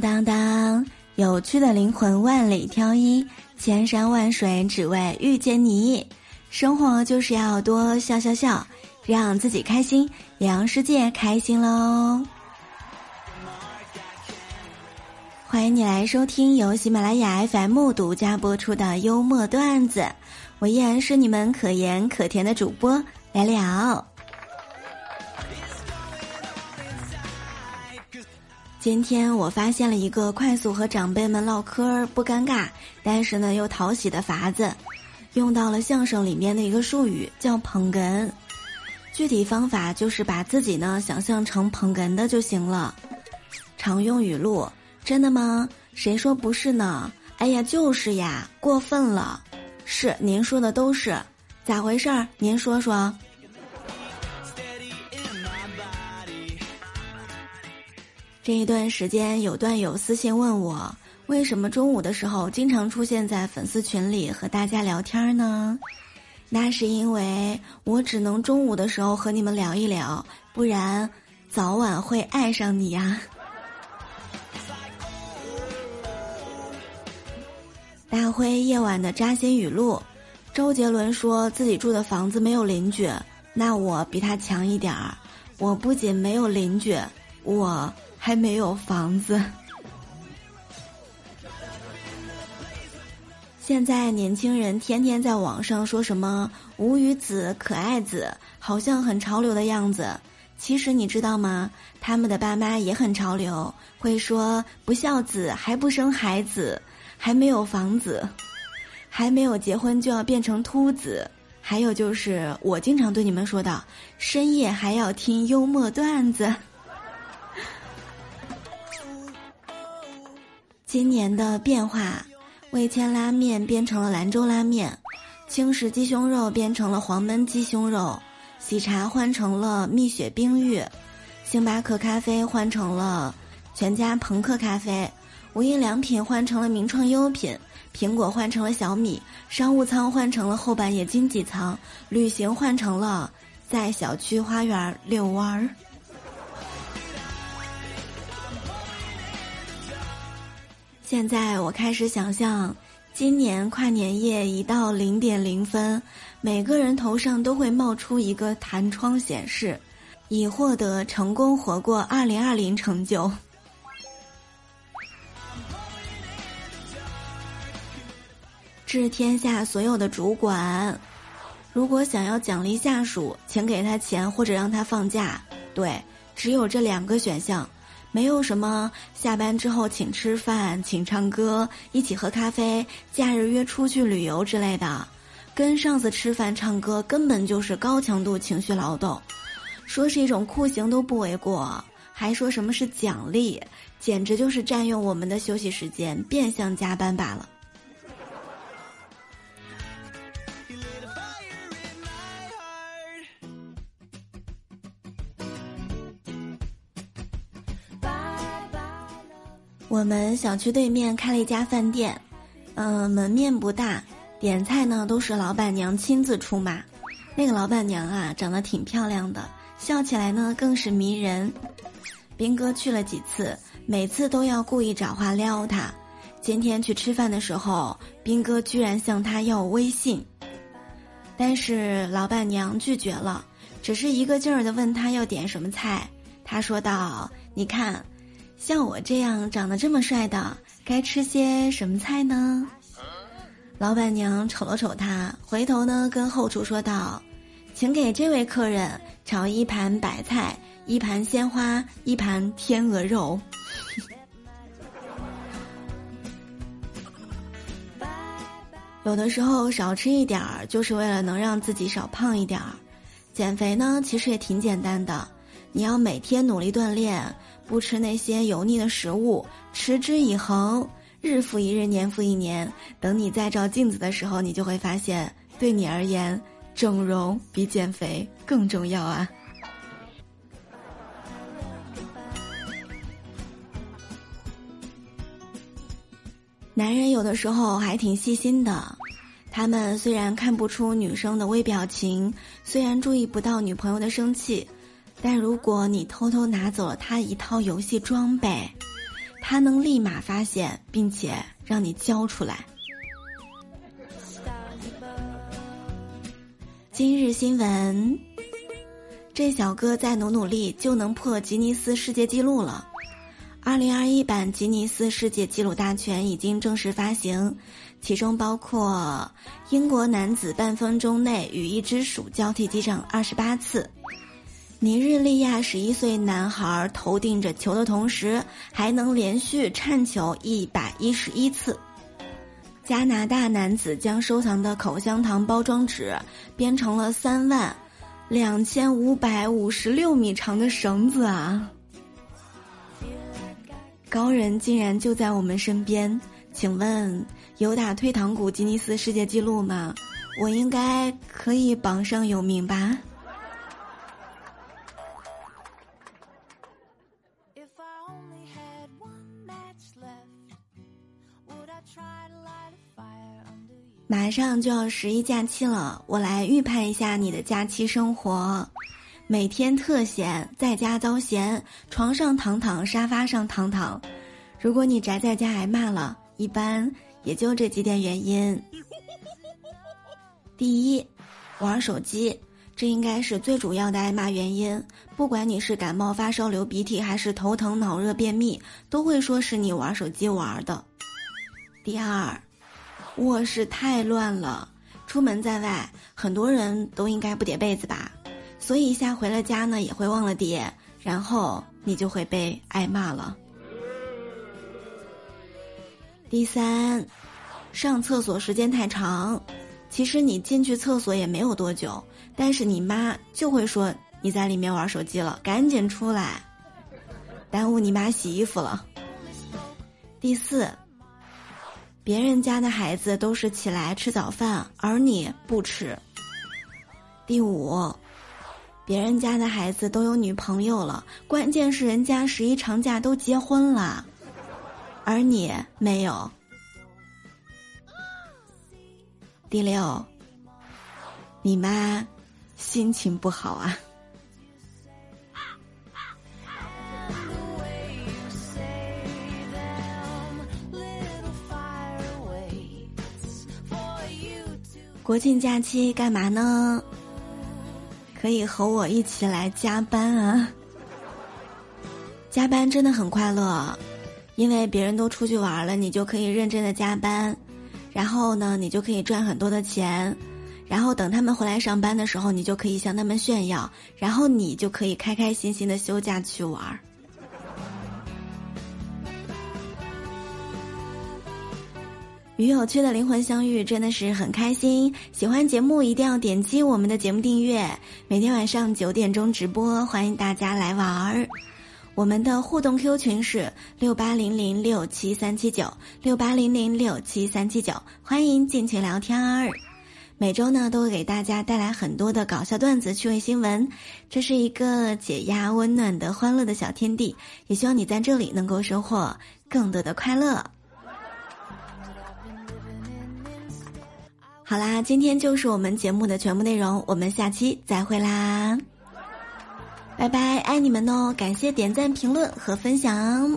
当当，有趣的灵魂万里挑一，千山万水只为遇见你。生活就是要多笑笑笑，让自己开心，也让世界开心喽。欢迎你来收听由喜马拉雅 FM 独家播出的幽默段子，我依然是你们可盐可甜的主播来了。今天我发现了一个快速和长辈们唠嗑不尴尬，但是呢又讨喜的法子，用到了相声里面的一个术语，叫捧哏。具体方法就是把自己呢想象成捧哏的就行了。常用语录：真的吗？谁说不是呢？哎呀，就是呀，过分了。是您说的都是，咋回事儿？您说说。这一段时间，有段友私信问我，为什么中午的时候经常出现在粉丝群里和大家聊天呢？那是因为我只能中午的时候和你们聊一聊，不然早晚会爱上你呀。大辉夜晚的扎心语录：周杰伦说自己住的房子没有邻居，那我比他强一点儿，我不仅没有邻居，我。还没有房子。现在年轻人天天在网上说什么“无语子”“可爱子”，好像很潮流的样子。其实你知道吗？他们的爸妈也很潮流，会说“不孝子”“还不生孩子”“还没有房子”“还没有结婚就要变成秃子”。还有就是我经常对你们说的，深夜还要听幽默段子。今年的变化，味千拉面变成了兰州拉面，轻食鸡胸肉变成了黄焖鸡胸肉，喜茶换成了蜜雪冰玉，星巴克咖啡换成了全家朋克咖啡，无印良品换成了名创优品，苹果换成了小米，商务舱换成了后半夜经济舱，旅行换成了在小区花园遛弯儿。现在我开始想象，今年跨年夜一到零点零分，每个人头上都会冒出一个弹窗显示，已获得成功活过二零二零成就。致天下所有的主管，如果想要奖励下属，请给他钱或者让他放假。对，只有这两个选项。没有什么下班之后请吃饭、请唱歌、一起喝咖啡、假日约出去旅游之类的，跟上司吃饭唱歌根本就是高强度情绪劳动，说是一种酷刑都不为过，还说什么是奖励，简直就是占用我们的休息时间，变相加班罢了。我们小区对面开了一家饭店，嗯，门面不大，点菜呢都是老板娘亲自出马。那个老板娘啊，长得挺漂亮的，笑起来呢更是迷人。斌哥去了几次，每次都要故意找话撩她。今天去吃饭的时候，斌哥居然向她要微信，但是老板娘拒绝了，只是一个劲儿的问他要点什么菜。他说道：“你看。”像我这样长得这么帅的，该吃些什么菜呢？老板娘瞅了瞅他，回头呢跟后厨说道：“请给这位客人炒一盘白菜，一盘鲜花，一盘天鹅肉。有的时候少吃一点儿，就是为了能让自己少胖一点儿。减肥呢，其实也挺简单的，你要每天努力锻炼。”不吃那些油腻的食物，持之以恒，日复一日，年复一年。等你再照镜子的时候，你就会发现，对你而言，整容比减肥更重要啊！男人有的时候还挺细心的，他们虽然看不出女生的微表情，虽然注意不到女朋友的生气。但如果你偷偷拿走了他一套游戏装备，他能立马发现并且让你交出来。今日新闻：这小哥再努努力就能破吉尼斯世界纪录了。二零二一版吉尼斯世界纪录大全已经正式发行，其中包括英国男子半分钟内与一只鼠交替击掌二十八次，尼日利亚十一岁男孩头顶着球的同时还能连续颤球一百一十一次，加拿大男子将收藏的口香糖包装纸编成了三万两千五百五十六米长的绳子啊！高人竟然就在我们身边，请问有打退堂鼓吉尼斯世界纪录吗？我应该可以榜上有名吧。马上就要十一假期了，我来预判一下你的假期生活。每天特闲，在家遭闲，床上躺躺，沙发上躺躺。如果你宅在家挨骂了，一般也就这几点原因。第一，玩手机，这应该是最主要的挨骂原因。不管你是感冒发烧流鼻涕，还是头疼脑热便秘，都会说是你玩手机玩的。第二，卧室太乱了，出门在外，很多人都应该不叠被子吧。所以一下回了家呢，也会忘了叠，然后你就会被挨骂了。第三，上厕所时间太长，其实你进去厕所也没有多久，但是你妈就会说你在里面玩手机了，赶紧出来，耽误你妈洗衣服了。第四，别人家的孩子都是起来吃早饭，而你不吃。第五。别人家的孩子都有女朋友了，关键是人家十一长假都结婚了，而你没有。第六，你妈心情不好啊。国庆假期干嘛呢？可以和我一起来加班啊！加班真的很快乐，因为别人都出去玩了，你就可以认真的加班，然后呢，你就可以赚很多的钱，然后等他们回来上班的时候，你就可以向他们炫耀，然后你就可以开开心心的休假去玩儿。与有趣的灵魂相遇，真的是很开心。喜欢节目一定要点击我们的节目订阅，每天晚上九点钟直播，欢迎大家来玩儿。我们的互动 Q 群是六八零零六七三七九六八零零六七三七九，欢迎进群聊天儿。每周呢都会给大家带来很多的搞笑段子、趣味新闻，这是一个解压、温暖的欢乐的小天地。也希望你在这里能够收获更多的快乐。好啦，今天就是我们节目的全部内容，我们下期再会啦，拜拜，爱你们哦！感谢点赞、评论和分享。